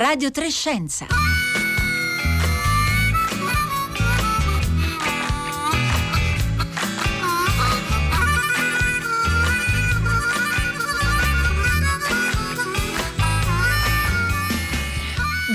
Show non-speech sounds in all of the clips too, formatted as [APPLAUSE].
Radio Trescenza.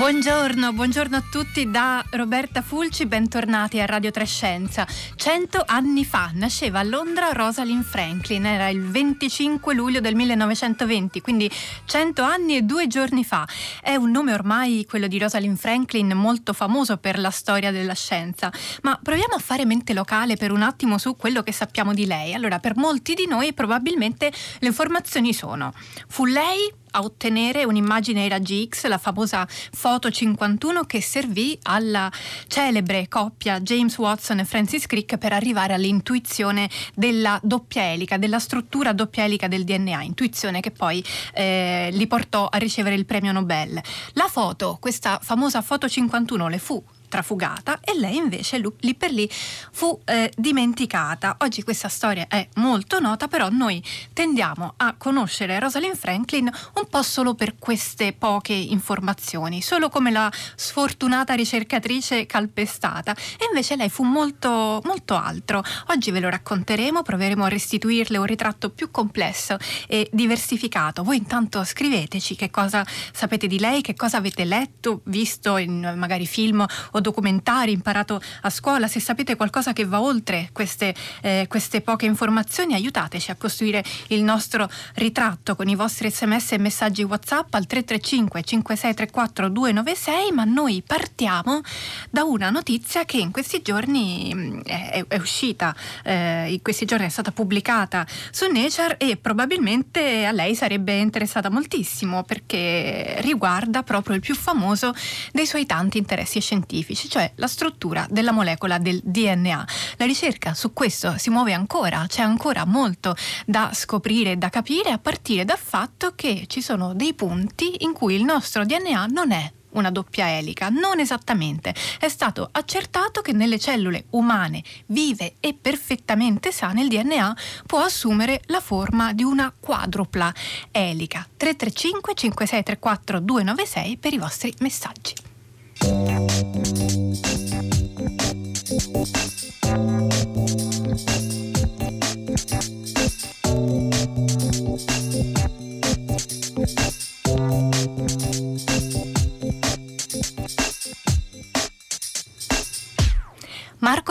Buongiorno, buongiorno a tutti da Roberta Fulci, bentornati a Radio Trescenza. Cento anni fa nasceva a Londra Rosalind Franklin, era il 25 luglio del 1920, quindi cento anni e due giorni fa. È un nome ormai, quello di Rosalind Franklin, molto famoso per la storia della scienza, ma proviamo a fare mente locale per un attimo su quello che sappiamo di lei. Allora, per molti di noi probabilmente le informazioni sono, fu lei a ottenere un'immagine ai raggi X, la famosa foto 51 che servì alla celebre coppia James Watson e Francis Crick per arrivare all'intuizione della doppia elica, della struttura doppia elica del DNA, intuizione che poi eh, li portò a ricevere il premio Nobel. La foto, questa famosa foto 51, le fu trafugata e lei invece lì per lì fu eh, dimenticata. Oggi questa storia è molto nota, però noi tendiamo a conoscere Rosalind Franklin un po' solo per queste poche informazioni, solo come la sfortunata ricercatrice calpestata. E invece lei fu molto, molto altro. Oggi ve lo racconteremo, proveremo a restituirle un ritratto più complesso e diversificato. Voi intanto scriveteci che cosa sapete di lei, che cosa avete letto, visto in magari film o documentari imparato a scuola, se sapete qualcosa che va oltre queste, eh, queste poche informazioni, aiutateci a costruire il nostro ritratto con i vostri sms e messaggi WhatsApp al 335 5634 296, ma noi partiamo da una notizia che in questi giorni mm, è, è uscita, eh, in questi giorni è stata pubblicata su Nature e probabilmente a lei sarebbe interessata moltissimo perché riguarda proprio il più famoso dei suoi tanti interessi scientifici scientifici, cioè la struttura della molecola del DNA. La ricerca su questo si muove ancora, c'è ancora molto da scoprire e da capire a partire dal fatto che ci sono dei punti in cui il nostro DNA non è una doppia elica, non esattamente. È stato accertato che nelle cellule umane vive e perfettamente sane il DNA può assumere la forma di una quadrupla elica. 335 5634 296 per i vostri messaggi.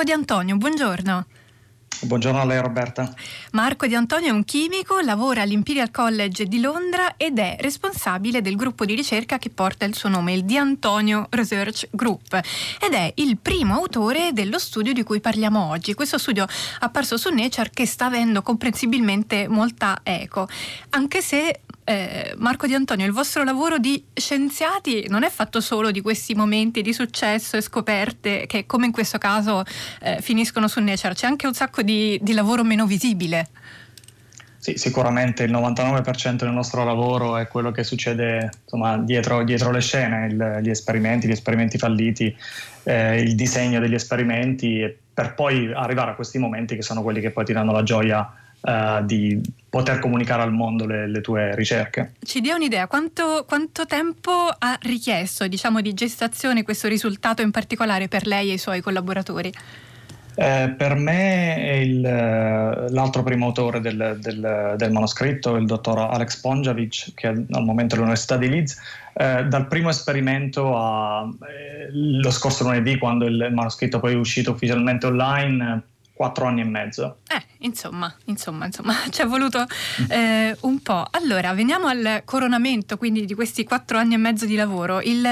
Marco Di Antonio, buongiorno. Buongiorno a lei Roberta. Marco Di Antonio è un chimico, lavora all'Imperial College di Londra ed è responsabile del gruppo di ricerca che porta il suo nome, il Di Antonio Research Group, ed è il primo autore dello studio di cui parliamo oggi. Questo studio apparso su Nature che sta avendo comprensibilmente molta eco, anche se eh, Marco Di Antonio, il vostro lavoro di scienziati non è fatto solo di questi momenti di successo e scoperte che, come in questo caso, eh, finiscono su Nature, c'è anche un sacco di, di lavoro meno visibile. Sì, sicuramente il 99% del nostro lavoro è quello che succede insomma, dietro, dietro, le scene, il, gli esperimenti, gli esperimenti falliti, eh, il disegno degli esperimenti, per poi arrivare a questi momenti che sono quelli che poi ti danno la gioia uh, di poter comunicare al mondo le, le, tue ricerche. Ci dia un'idea, quanto, quanto tempo ha richiesto diciamo, di gestazione questo risultato in particolare per lei e i suoi collaboratori? Eh, per me il, l'altro primo autore del, del, del, manoscritto, il dottor Alex Ponjavic, che è al momento all'Università di Leeds, eh, dal primo esperimento a, eh, lo scorso lunedì, quando il manoscritto poi è uscito ufficialmente online, quattro anni e mezzo. Eh, insomma, insomma, insomma, [LAUGHS] ci è voluto eh, un po'. Allora, veniamo al coronamento quindi di questi quattro anni e mezzo di lavoro. Il,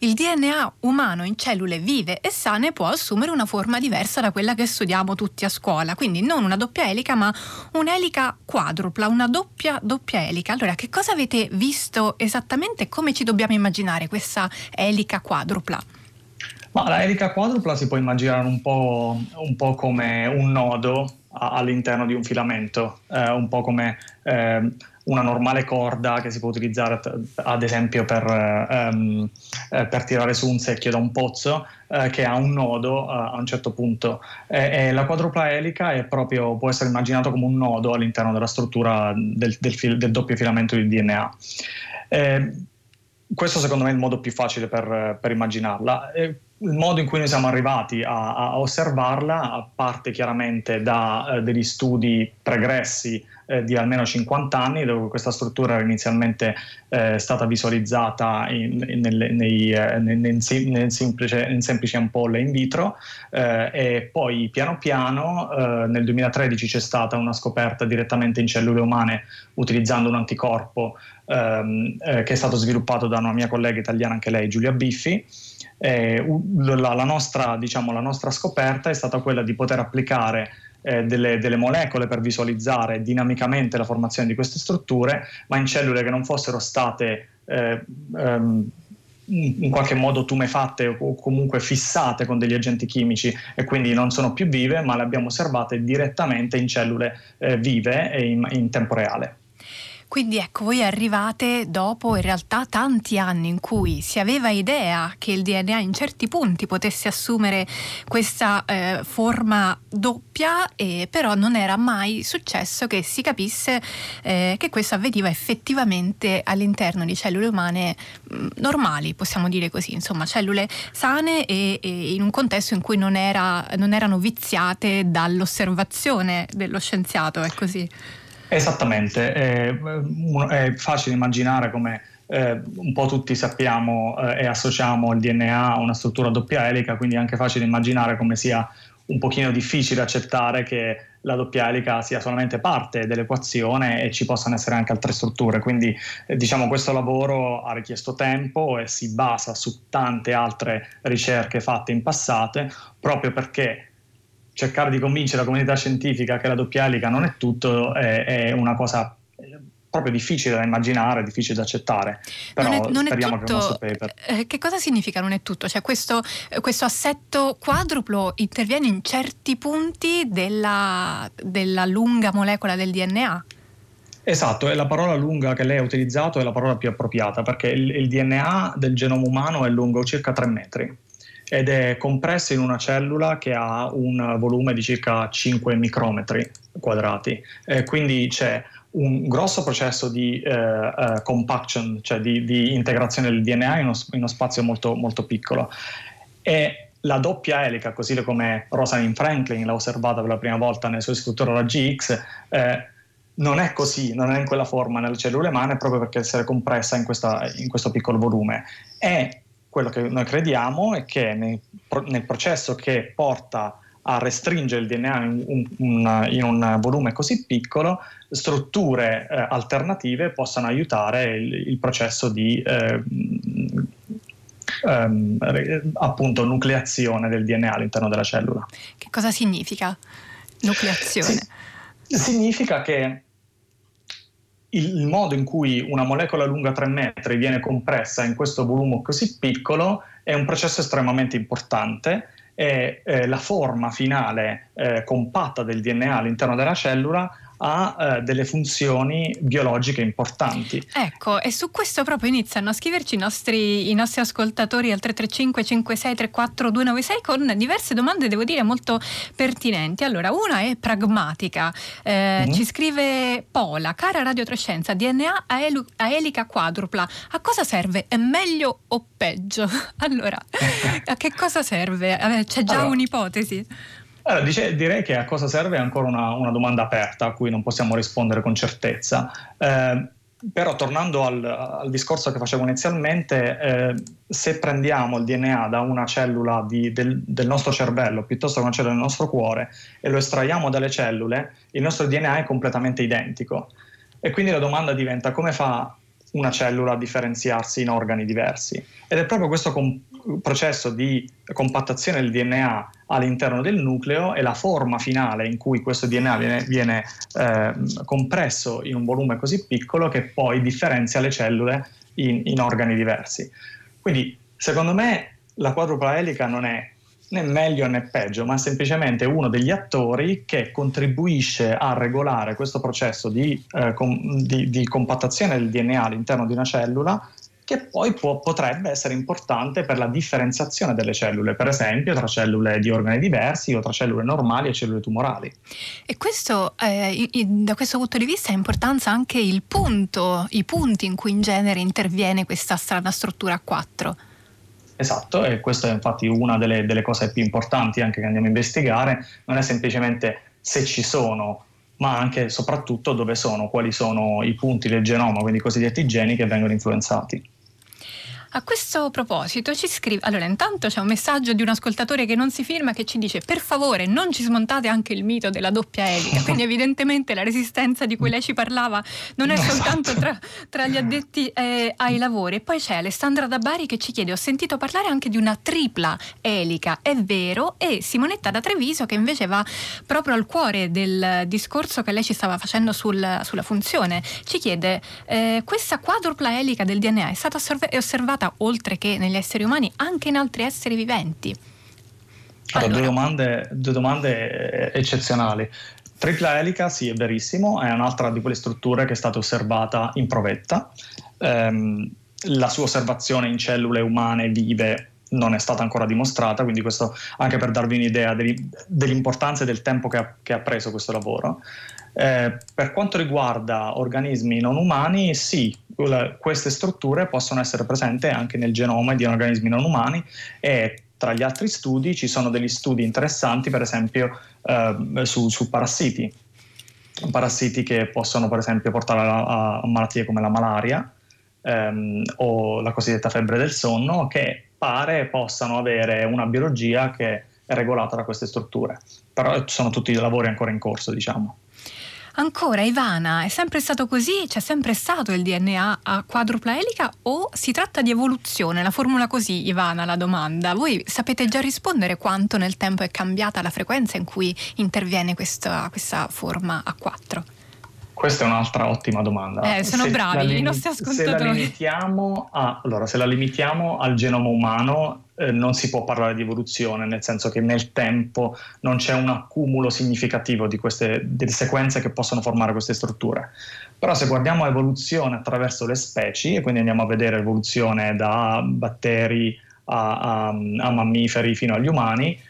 il, DNA umano in cellule vive e sane può assumere una forma diversa da quella che studiamo tutti a scuola, quindi non una doppia elica, ma un'elica quadrupla, una doppia doppia elica. Allora, che cosa avete visto esattamente e come ci dobbiamo immaginare questa elica quadrupla? Ma la elica quadrupla si può immaginare un po', un po come un nodo all'interno di un filamento, eh, un po' come eh, una normale corda che si può utilizzare ad esempio per, um, per tirare su un secchio da un pozzo uh, che ha un nodo uh, a un certo punto e, e la quadrupla elica proprio, può essere immaginato come un nodo all'interno della struttura del, del, fil- del doppio filamento di DNA. Eh, questo secondo me è il modo più facile per, per immaginarla. E il modo in cui noi siamo arrivati a, a osservarla parte chiaramente da eh, degli studi pregressi eh, di almeno 50 anni, dove questa struttura era inizialmente eh, stata visualizzata in, in, nelle, nei, eh, nel, nel semplice, in semplici ampolle in vitro eh, e poi piano piano eh, nel 2013 c'è stata una scoperta direttamente in cellule umane utilizzando un anticorpo ehm, che è stato sviluppato da una mia collega italiana, anche lei, Giulia Biffi. Eh, la, la, nostra, diciamo, la, nostra, scoperta è stata quella di poter applicare eh, delle, delle, molecole per visualizzare dinamicamente la formazione di queste strutture, ma in cellule che non fossero state eh, ehm, in qualche modo tumefatte o comunque fissate con degli agenti chimici e quindi non sono più vive, ma le abbiamo osservate direttamente in cellule eh, vive e in, in tempo reale. Quindi ecco, voi arrivate dopo in realtà tanti anni in cui si aveva idea che il DNA in certi punti potesse assumere questa eh, forma doppia, e però non era mai successo che si capisse eh, che questo avveniva effettivamente all'interno di cellule umane mh, mm, normali, possiamo dire così, insomma, cellule sane e, e in un contesto in cui non, era, non erano viziate dall'osservazione dello scienziato, è così. Esattamente, è, è facile immaginare come eh, un po' tutti sappiamo eh, e associamo il DNA a una struttura doppia elica, quindi è anche facile immaginare come sia un pochino difficile accettare che la doppia elica sia solamente parte dell'equazione e ci possano essere anche altre strutture. Quindi eh, diciamo questo lavoro ha richiesto tempo e si basa su tante altre ricerche fatte in passate proprio perché cercare di convincere la comunità scientifica che la doppia elica non è tutto è, è una cosa proprio difficile da immaginare, difficile da accettare. Però non è, non è tutto, che paper... Eh, che cosa significa non è tutto? Cioè questo, questo assetto quadruplo interviene in certi punti della, della lunga molecola del DNA? Esatto, e la parola lunga che lei ha utilizzato è la parola più appropriata perché il, il DNA del genoma umano è lungo circa 3 metri ed è compresso in una cellula che ha un volume di circa 5 micrometri quadrati. Eh, quindi c'è un grosso processo di eh, uh, compaction, cioè di, di, integrazione del DNA in uno, in uno spazio molto, molto piccolo. E la doppia elica, così come Rosalind Franklin l'ha osservata per la prima volta nel suo istruttore raggi X, eh, non è così, non è in quella forma nelle cellule umane proprio perché essere compressa in, questa, in questo piccolo volume. È quello che noi crediamo è che nel, nel processo che porta a restringere il DNA in un, un, in un volume così piccolo, strutture eh, alternative possano aiutare il, il processo di eh, ehm, appunto nucleazione del DNA all'interno della cellula. Che cosa significa nucleazione? Si, significa che il modo in cui una molecola lunga 3 metri viene compressa in questo volume così piccolo è un processo estremamente importante e eh, la forma finale eh, compatta del DNA all'interno della cellula ha eh, delle funzioni biologiche importanti. Ecco, e su questo proprio iniziano a scriverci i nostri, i nostri ascoltatori al 335 5634 296 con diverse domande, devo dire, molto pertinenti. Allora, una è pragmatica. Eh, mm-hmm. Ci scrive Pola, cara Radio Trescenza, DNA a, elu- a elica quadrupla, a cosa serve? È meglio o peggio? [LAUGHS] allora, [LAUGHS] a che cosa serve? Eh, c'è già allora, un'ipotesi? Allora, dice, direi che a cosa serve è ancora una, una, domanda aperta a cui non possiamo rispondere con certezza. Eh, però tornando al, al, discorso che facevo inizialmente, eh, se prendiamo il DNA da una cellula di, del, del, nostro cervello piuttosto che una cellula del nostro cuore e lo estraiamo dalle cellule, il nostro DNA è completamente identico. E quindi la domanda diventa come fa una cellula a differenziarsi in organi diversi? Ed è proprio questo com- processo di compattazione del DNA all'interno del nucleo e la forma finale in cui questo DNA viene, viene eh, compresso in un volume così piccolo che poi differenzia le cellule in, in organi diversi. Quindi, secondo me, la quadrupla elica non è né meglio né peggio, ma semplicemente uno degli attori che contribuisce a regolare questo processo di, eh, com- di, di compattazione del DNA all'interno di una cellula che poi può, potrebbe essere importante per la differenziazione delle cellule, per esempio tra cellule di organi diversi o tra cellule normali e cellule tumorali. E questo, eh, da questo punto di vista ha importanza anche il punto, i punti in cui in genere interviene questa strana struttura a 4. Esatto, e questa è infatti una delle, delle cose più importanti anche che andiamo a investigare, non è semplicemente se ci sono ma anche e soprattutto dove sono, quali sono i punti del genoma, quindi i cosiddetti geni che vengono influenzati. A questo proposito ci scrive, allora intanto c'è un messaggio di un ascoltatore che non si firma che ci dice per favore non ci smontate anche il mito della doppia elica, quindi evidentemente la resistenza di cui lei ci parlava non è soltanto tra, [LAUGHS] tra gli addetti eh, ai lavori. E poi c'è Alessandra da Bari che ci chiede ho sentito parlare anche di una tripla elica, è vero? E Simonetta da Treviso che invece va proprio al cuore del discorso che lei ci stava facendo sul, sulla funzione, ci chiede eh, questa quadrupla elica del DNA è stata osservata presente oltre che negli esseri umani anche in altri esseri viventi? Allora, allora. Due, domande, due domande eh, eccezionali. Tripla elica, sì, è verissimo, è un'altra di quelle strutture che è stata osservata in provetta. Um, la sua osservazione in cellule umane vive non è stata ancora dimostrata, quindi questo anche per darvi un'idea dell'importanza e del tempo che ha, che ha preso questo lavoro. Eh, per quanto riguarda organismi non umani, sì, queste strutture possono essere presenti anche nel genoma di organismi non umani e tra gli altri studi ci sono degli studi interessanti, per esempio eh, su, su, parassiti, parassiti che possono per esempio portare a, a malattie come la malaria ehm, o la cosiddetta febbre del sonno, che pare possano avere una biologia che è regolata da queste strutture. Però sono tutti lavori ancora in corso, diciamo. Ancora, Ivana, è sempre stato così? C'è sempre stato il DNA a quadrupla elica o si tratta di evoluzione? La formula così, Ivana, la domanda. Voi sapete già rispondere quanto nel tempo è cambiata la frequenza in cui interviene questa, questa forma a 4? Questa è un'altra ottima domanda. Eh, sono se bravi lim- i nostri ascoltatori. Se la limitiamo, a, allora, se la limitiamo al genoma umano, eh, non si può parlare di evoluzione, nel senso che nel tempo non c'è un accumulo significativo di queste delle sequenze che possono formare queste strutture. Però se guardiamo l'evoluzione attraverso le specie, e quindi andiamo a vedere l'evoluzione da batteri a, a, a mammiferi fino agli umani,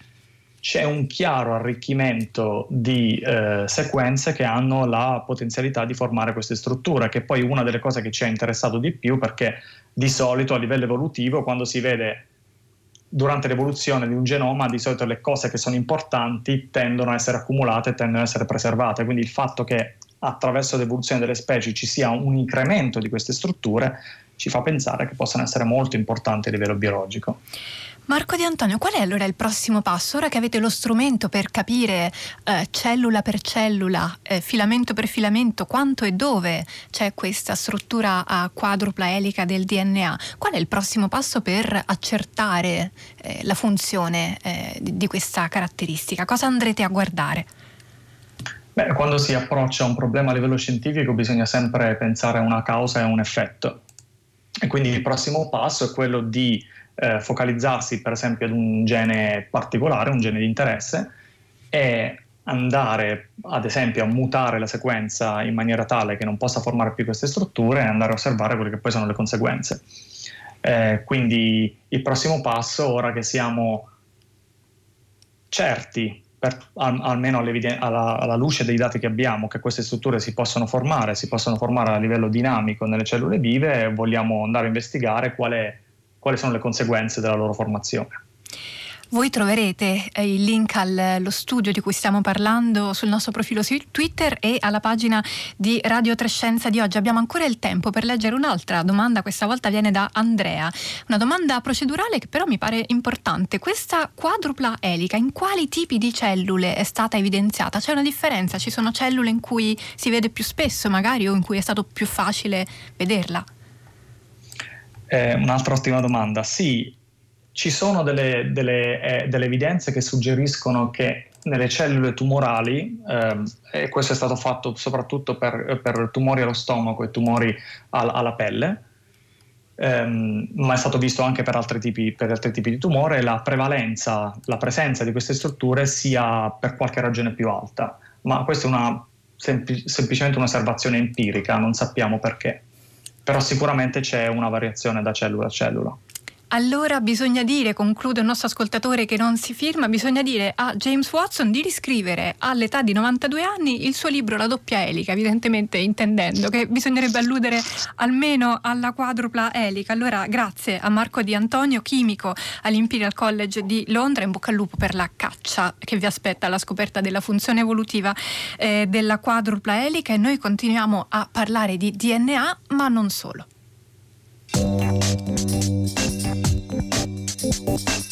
c'è un chiaro arricchimento di eh, sequenze che hanno la potenzialità di formare queste strutture, che è poi una delle cose che ci ha interessato di più perché di solito a livello evolutivo quando si vede durante l'evoluzione di un genoma di solito le cose che sono importanti tendono a essere accumulate, tendono a essere preservate, quindi il fatto che attraverso l'evoluzione delle specie ci sia un incremento di queste strutture ci fa pensare che possano essere molto importanti a livello biologico. Marco Di Antonio, qual è allora il prossimo passo? Ora che avete lo strumento per capire eh, cellula per cellula, eh, filamento per filamento, quanto e dove c'è questa struttura a quadrupla elica del DNA, qual è il prossimo passo per accertare eh, la funzione eh, di, di questa caratteristica? Cosa andrete a guardare? Beh, quando si approccia a un problema a livello scientifico bisogna sempre pensare a una causa e a un effetto. E quindi il prossimo passo è quello di eh, focalizzarsi per esempio ad un gene particolare, un gene di interesse, e andare ad esempio a mutare la sequenza in maniera tale che non possa formare più queste strutture e andare a osservare quelle che poi sono le conseguenze. Eh, quindi il prossimo passo, ora che siamo certi, per, al, almeno alla, alla, luce dei dati che abbiamo, che queste strutture si possono formare, si possono formare a livello dinamico nelle cellule vive, vogliamo andare a investigare qual è quali sono le conseguenze della loro formazione. Voi troverete eh, il link allo studio di cui stiamo parlando sul nostro profilo su Twitter e alla pagina di Radio Trescenza di oggi. Abbiamo ancora il tempo per leggere un'altra domanda, questa volta viene da Andrea. Una domanda procedurale che però mi pare importante. Questa quadrupla elica in quali tipi di cellule è stata evidenziata? C'è una differenza? Ci sono cellule in cui si vede più spesso magari o in cui è stato più facile vederla? Eh, un'altra ottima domanda. Sì, ci sono delle, delle, eh, delle, evidenze che suggeriscono che nelle cellule tumorali, eh, e questo è stato fatto soprattutto per, per tumori allo stomaco e tumori al, alla pelle, ehm, ma è stato visto anche per altri, tipi, per altri tipi di tumore, la prevalenza, la presenza di queste strutture sia per qualche ragione più alta. Ma questa è una, sempl- semplicemente un'osservazione empirica, non sappiamo perché. Però sicuramente c'è una variazione da cellula a cellula. Allora bisogna dire, conclude il nostro ascoltatore che non si firma, bisogna dire a James Watson di riscrivere all'età di 92 anni il suo libro La doppia elica, evidentemente intendendo che bisognerebbe alludere almeno alla quadrupla elica. Allora grazie a Marco Di Antonio, chimico all'Imperial College di Londra, in bocca al lupo per la caccia che vi aspetta alla scoperta della funzione evolutiva eh, della quadrupla elica e noi continuiamo a parlare di DNA, ma non solo. E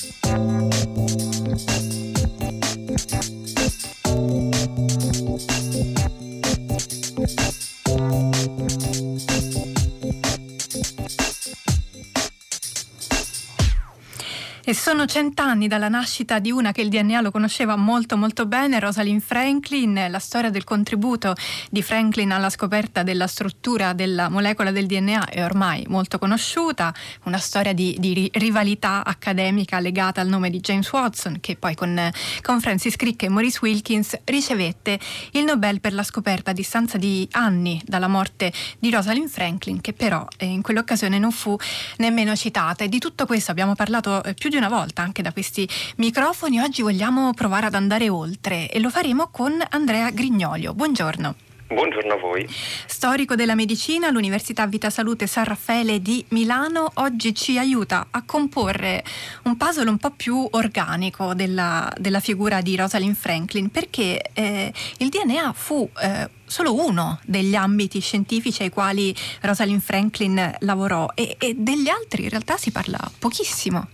sono cent'anni dalla nascita di una che il DNA lo conosceva molto molto bene, Rosalind Franklin. La storia del contributo di Franklin alla scoperta della struttura della molecola del DNA è ormai molto conosciuta, una storia di, di rivalità accademica legata al nome di James Watson, che poi con, con Francis Crick e Maurice Wilkins ricevette il Nobel per la scoperta a distanza di anni dalla morte di Rosalind Franklin, che però eh, in quell'occasione non fu nemmeno citata. E di tutto questo abbiamo parlato eh, più di una volta anche da questi microfoni. Oggi vogliamo provare ad andare oltre e lo faremo con Andrea Grignolio. Buongiorno. Buongiorno a voi. Storico della medicina all'Università Vita Salute San Raffaele di Milano, oggi ci aiuta a comporre un puzzle un po' più organico della, della figura di Rosalind Franklin, perché eh, il DNA fu eh, solo uno degli ambiti scientifici ai quali Rosalind Franklin lavorò e, e degli altri in realtà si parla pochissimo.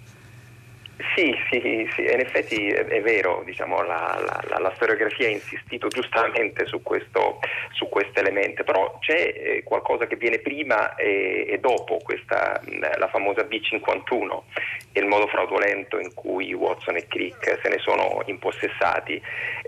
Sì, sì, sì, in effetti è, è vero, diciamo, la, la, la, storiografia ha insistito giustamente su questo, su elemento, però c'è eh, qualcosa che viene prima e, e dopo questa, la famosa B51 e il modo fraudolento in cui Watson e Crick se ne sono impossessati.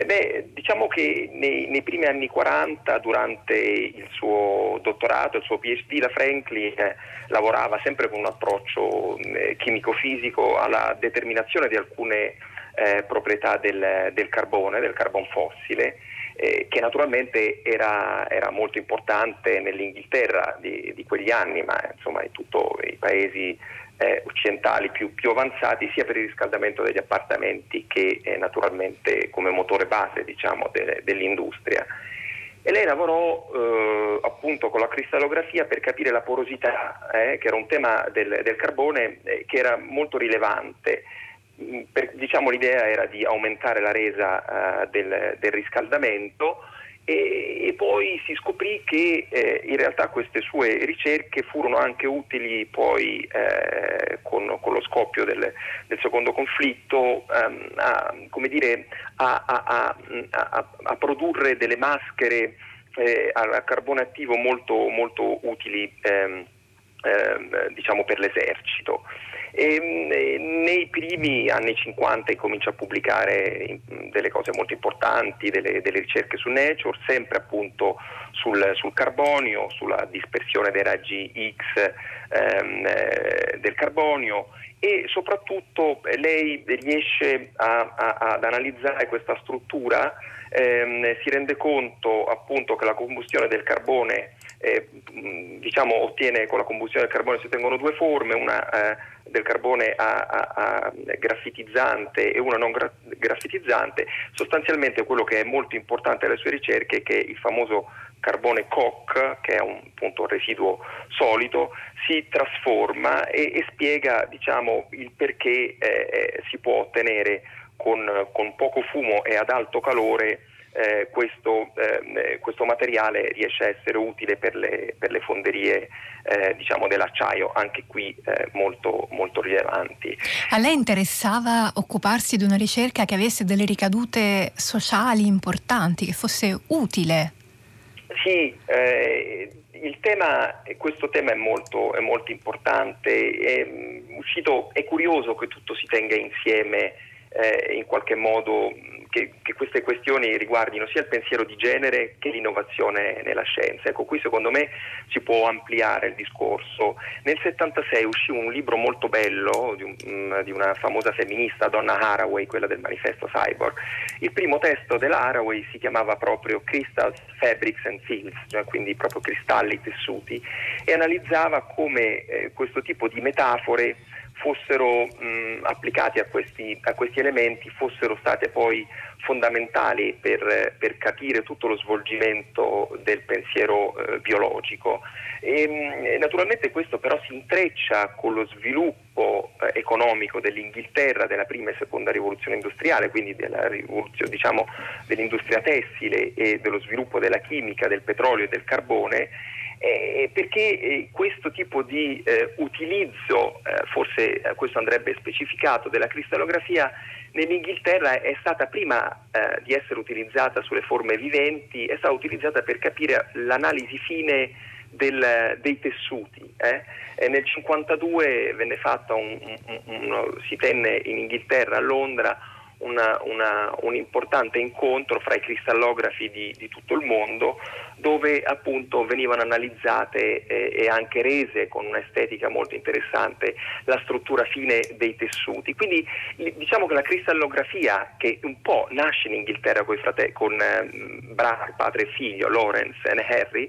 Beh, diciamo che nei, nei, primi anni 40, durante il suo dottorato, il suo PhD, la Franklin eh, lavorava sempre con un approccio eh, chimico-fisico alla determinazione di alcune eh, proprietà del, del, carbone, del carbon fossile, eh, che naturalmente era, era, molto importante nell'Inghilterra di, di, quegli anni, ma insomma in tutti i paesi eh, occidentali più, più, avanzati, sia per il riscaldamento degli appartamenti che eh, naturalmente come motore base diciamo, de, dell'industria e lei lavorò eh, appunto con la cristallografia per capire la porosità, eh, che era un tema del, del carbone eh, che era molto rilevante. Mm, per, diciamo, l'idea era di aumentare la resa eh, del, del, riscaldamento e, e, poi si scoprì che eh, in realtà queste sue ricerche furono anche utili poi eh, con, con, lo scoppio del, del secondo conflitto um, a, dire, a, a, a, produrre delle maschere eh, a carbone attivo molto, molto utili ehm, ehm, diciamo per l'esercito. E, nei primi anni 50 comincia a pubblicare delle cose molto importanti, delle, delle ricerche su Nature, sempre appunto sul, sul, carbonio, sulla dispersione dei raggi X ehm, eh, del carbonio e soprattutto lei riesce a, a, ad analizzare questa struttura, ehm, si rende conto appunto che la combustione del carbone eh, diciamo, ottiene con la combustione del carbone si ottengono due forme, una eh, del carbone a, a, a, graffitizzante e una non gra- graffitizzante. Sostanzialmente quello che è molto importante alle sue ricerche è che il famoso carbone COC, che è un, appunto, un residuo solido, si trasforma e, e spiega diciamo, il perché eh, eh si può ottenere con, con poco fumo e ad alto calore eh, questo, eh, questo, materiale riesce a essere utile per le, per le fonderie eh, diciamo dell'acciaio, anche qui eh, molto, molto rilevanti. A lei interessava occuparsi di una ricerca che avesse delle ricadute sociali importanti, che fosse utile? Sì, eh, il tema, questo tema è molto, è molto importante, è, mm, uscito, è curioso che tutto si tenga insieme eh, in qualche modo che, che, queste questioni riguardino sia il pensiero di genere che l'innovazione nella scienza. Ecco, qui secondo me si può ampliare il discorso. Nel 76 uscì un libro molto bello di, un, di una famosa femminista, Donna Haraway, quella del manifesto Cyborg. Il primo testo della Haraway si chiamava proprio Crystals, Fabrics and Fields, cioè quindi proprio cristalli, tessuti, e analizzava come eh, questo tipo di metafore fossero mh, applicati a questi, a questi, elementi, fossero state poi fondamentali per, per capire tutto lo svolgimento del pensiero eh, biologico. E, naturalmente questo però si intreccia con lo sviluppo eh, economico dell'Inghilterra della prima e seconda rivoluzione industriale, quindi della rivoluzione diciamo, dell'industria tessile e dello sviluppo della chimica, del petrolio e del carbone eh, perché eh, questo tipo di eh, utilizzo, eh, forse eh, questo andrebbe specificato, della cristallografia nell'Inghilterra è stata prima eh, di essere utilizzata sulle forme viventi, è stata utilizzata per capire l'analisi fine del, dei tessuti. nel 1952 venne fatta un, un, un, si tenne in Inghilterra, a Londra, una, una, un importante incontro fra i cristallografi di, di, tutto il mondo dove appunto venivano analizzate eh, e anche rese con un'estetica molto interessante la struttura fine dei tessuti. Quindi diciamo che la cristallografia che un po' nasce in Inghilterra con, frate- con eh, Bragg, padre e figlio, Lawrence e Harry,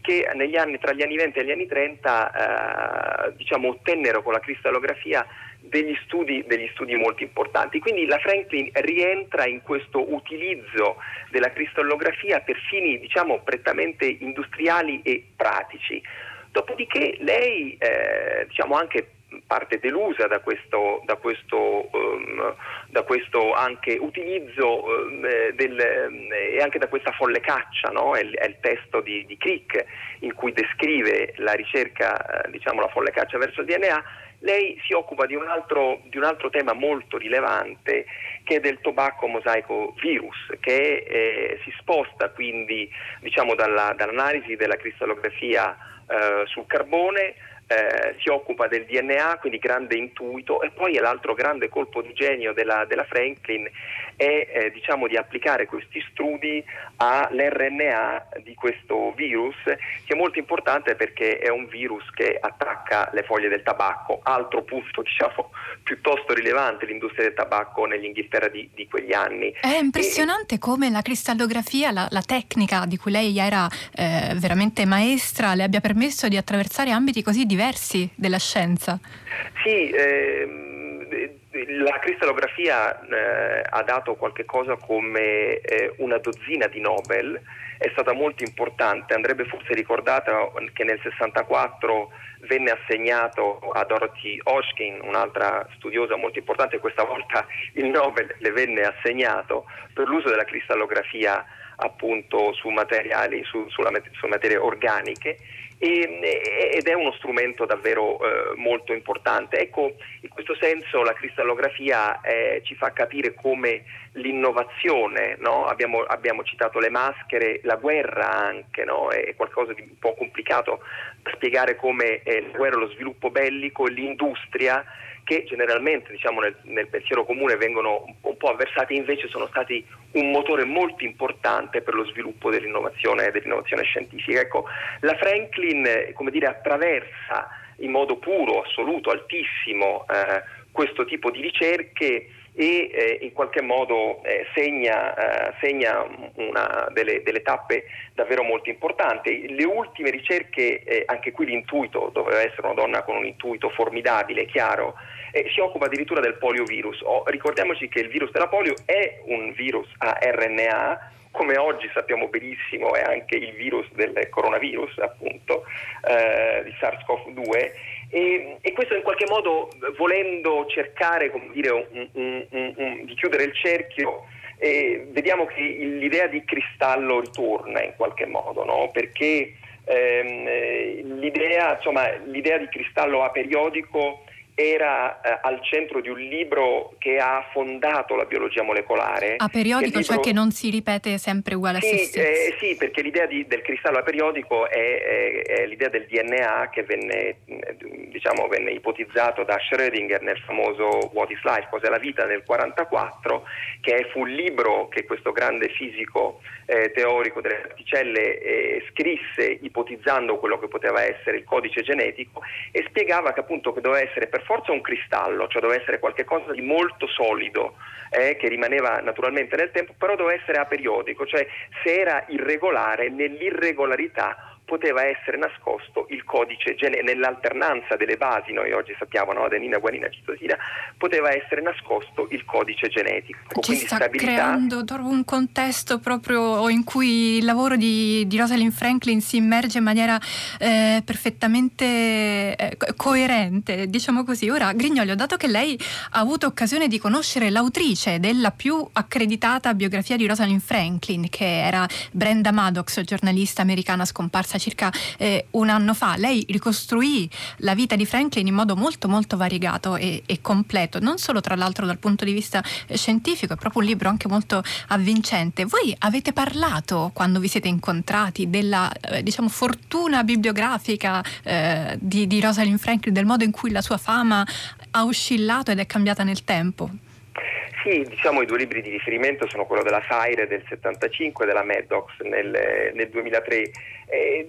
che anni, tra gli anni 20 e gli anni 30 eh, diciamo, ottennero con la cristallografia degli studi, degli studi, molto importanti. Quindi la Franklin rientra in questo utilizzo della cristallografia per fini diciamo, prettamente industriali e pratici. Dopodiché lei eh, diciamo anche parte delusa da questo, da questo, um, da questo anche utilizzo um, del, e anche da questa folle caccia, no? è, è, il testo di, di Crick in cui descrive la ricerca, eh, diciamo la folle caccia verso il DNA lei si occupa di un, altro, di un altro, tema molto rilevante che è del tobacco mosaico virus, che eh, si sposta quindi diciamo, dalla, dall'analisi della cristallografia eh, sul carbone eh, si occupa del DNA, quindi grande intuito, e poi l'altro grande colpo di genio della, della Franklin è eh, diciamo, di applicare questi studi all'RNA di questo virus, che è molto importante perché è un virus che attacca le foglie del tabacco, altro punto [LAUGHS] diciamo, piuttosto rilevante l'industria del tabacco nell'Inghilterra di, di quegli anni. È impressionante e, come la cristallografia, la, la, tecnica di cui lei era eh, veramente maestra, le abbia permesso di attraversare ambiti così diversi diversi della scienza. Sì, ehm, la cristallografia eh, ha dato qualche cosa come eh, una dozzina di Nobel, è stata molto importante, andrebbe forse ricordata che nel 64 venne assegnato a Dorothy Hoshkin, un'altra studiosa molto importante, questa volta il Nobel le venne assegnato per l'uso della cristallografia appunto su materiali, su, sulla, su materie organiche e, ed è uno strumento davvero eh, molto importante. Ecco, in questo senso la cristallografia eh, ci fa capire come l'innovazione, no? abbiamo, abbiamo, citato le maschere, la guerra anche, no? è qualcosa di un po' complicato da spiegare come eh, la guerra, lo sviluppo bellico, l'industria che generalmente diciamo, nel, nel, pensiero comune vengono un po' avversati, invece sono stati un motore molto importante per lo sviluppo dell'innovazione, dell'innovazione scientifica. Ecco, la Franklin dire, attraversa in modo puro, assoluto, altissimo eh, questo tipo di ricerche e eh, in qualche modo eh, segna, eh, segna una delle, delle, tappe davvero molto importanti. Le ultime ricerche, eh, anche qui l'intuito, doveva essere una donna con un intuito formidabile, chiaro, eh, si occupa addirittura del poliovirus. Oh, ricordiamoci che il virus della polio è un virus a RNA, come oggi sappiamo benissimo è anche il virus del coronavirus, appunto, eh, di SARS-CoV-2, e, e, questo in qualche modo, volendo cercare dire, un, un, un, di chiudere il cerchio, eh, vediamo che l'idea di cristallo ritorna in qualche modo, no? perché ehm, l'idea, insomma, l'idea di cristallo aperiodico era eh, al centro di un libro che ha fondato la biologia molecolare. A periodico, libro... cioè che non si ripete sempre uguale sì, a se stesso. Eh, sì, perché l'idea di, del cristallo a periodico è, è, è, l'idea del DNA che venne, diciamo, venne ipotizzato da Schrödinger nel famoso What is Life, cos'è la vita nel 1944, che fu un libro che questo grande fisico eh, teorico delle particelle eh, scrisse ipotizzando quello che poteva essere il codice genetico e spiegava che appunto che doveva essere per forza un cristallo, cioè doveva essere qualcosa di molto solido eh, che rimaneva naturalmente nel tempo, però doveva essere aperiodico, cioè se era irregolare nell'irregolarità poteva essere nascosto il codice genetico, nell'alternanza delle basi, noi oggi sappiamo, no, adenina, guanina, citosina, poteva essere nascosto il codice genetico. Ci Quindi sta stabilità... creando un contesto proprio in cui il lavoro di, di Rosalind Franklin si immerge in maniera eh, perfettamente eh, coerente, diciamo così. Ora, Grignolio, dato che lei ha avuto occasione di conoscere l'autrice della più accreditata biografia di Rosalind Franklin, che era Brenda Maddox, giornalista americana scomparsa circa eh, un anno fa. Lei ricostruì la vita di Franklin in modo molto molto variegato e, e completo, non solo tra l'altro dal punto di vista eh, scientifico, è proprio un libro anche molto avvincente. Voi avete parlato quando vi siete incontrati della eh, diciamo, fortuna bibliografica eh, di, di Rosalind Franklin, del modo in cui la sua fama ha oscillato ed è cambiata nel tempo? Sì, diciamo i due libri di riferimento sono quello della Saire del 75 e della Maddox nel, nel 2003 e,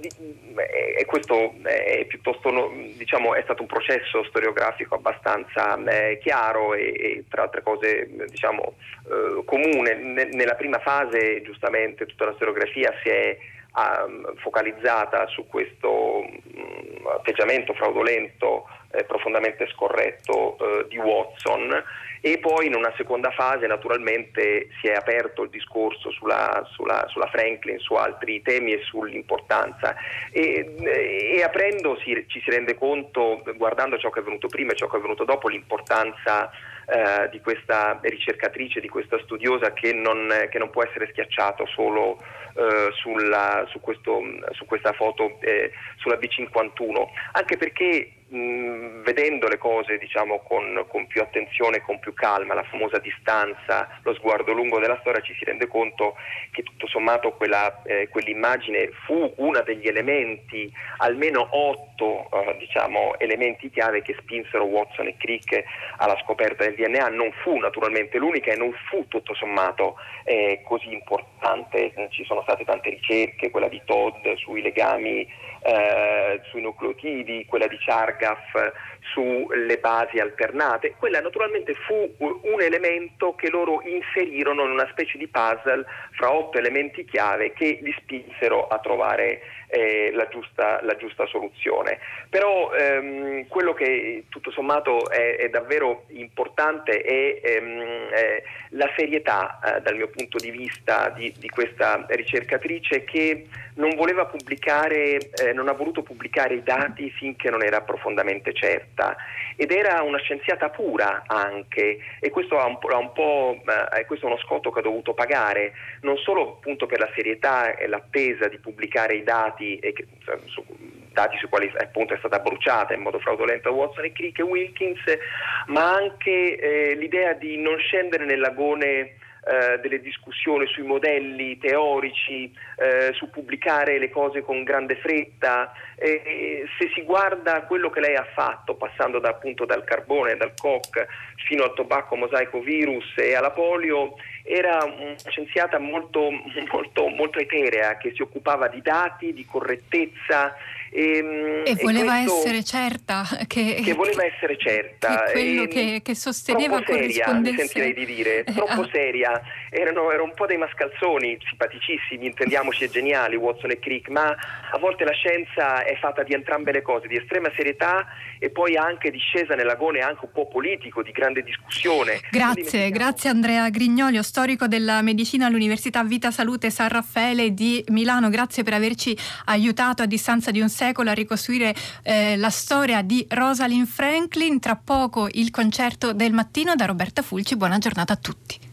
e, questo è piuttosto diciamo, è stato un processo storiografico abbastanza eh, chiaro e, e, tra altre cose diciamo, eh, comune. N- nella prima fase giustamente tutta la storiografia si è um, focalizzata su questo um, atteggiamento fraudolento eh, profondamente scorretto eh, di Watson e poi in una seconda fase naturalmente si è aperto il discorso sulla, sulla, sulla Franklin, su altri temi e sull'importanza. E, e aprendo si, ci si rende conto, guardando ciò che è venuto prima e ciò che è venuto dopo, l'importanza eh, di questa ricercatrice, di questa studiosa che non, che non può essere schiacciato solo eh, sulla, su, questo, su, questa foto eh, sulla B51, anche perché mh, vedendo le cose diciamo, con, con, più attenzione, con più calma, la famosa distanza, lo sguardo lungo della storia, ci si rende conto che tutto sommato quella, eh, quell'immagine fu uno degli elementi, almeno otto eh, diciamo, elementi chiave che spinsero Watson e Crick alla scoperta del DNA, non fu naturalmente l'unica e non fu tutto sommato eh, così importante, ci sono state tante ricerche, quella di Todd sui legami eh, sui nucleotidi, quella di gaffe sulle basi alternate. Quella naturalmente fu un elemento che loro inserirono in una specie di puzzle fra otto elementi chiave che li spinsero a trovare eh, la, giusta, la, giusta, soluzione. Però ehm, quello che tutto sommato è, è davvero importante è, ehm, è la serietà eh, dal mio punto di vista di, di, questa ricercatrice che non voleva pubblicare, eh, non ha voluto pubblicare i dati finché non era profondamente certa ed era una scienziata pura anche e questo, ha un, ha un eh, questo è uno scotto che ha dovuto pagare non solo appunto per la serietà e l'attesa di pubblicare i dati, e che, su, dati sui quali appunto è stata bruciata in modo fraudolento Watson e Crick e Wilkins, ma anche eh, l'idea di non scendere nell'agone eh, delle discussioni sui modelli teorici, eh, su pubblicare le cose con grande fretta. E, se si guarda quello che lei ha fatto, passando da, appunto dal carbone, dal COC fino al tobacco mosaico virus e alla polio, era una scienziata molto, molto, molto eterea che si occupava di dati, di correttezza e, ehm, e voleva e essere certa che, che voleva essere certa che quello e, che, che, sosteneva troppo seria, mi sentirei di dire, eh, troppo ah. seria. Erano, erano, un po' dei mascalzoni simpaticissimi, intendiamoci e geniali Watson e Crick ma a volte la scienza è fatta di entrambe le cose, di estrema serietà e poi anche discesa nell'agone anche un po' politico, di grande discussione. Grazie, grazie Andrea Grignolio storico della medicina all'Università Vita Salute San Raffaele di Milano. Grazie per averci aiutato a distanza di un secolo a ricostruire eh, la storia di Rosalind Franklin. Tra poco il concerto del mattino da Roberta Fulci. Buona giornata a tutti.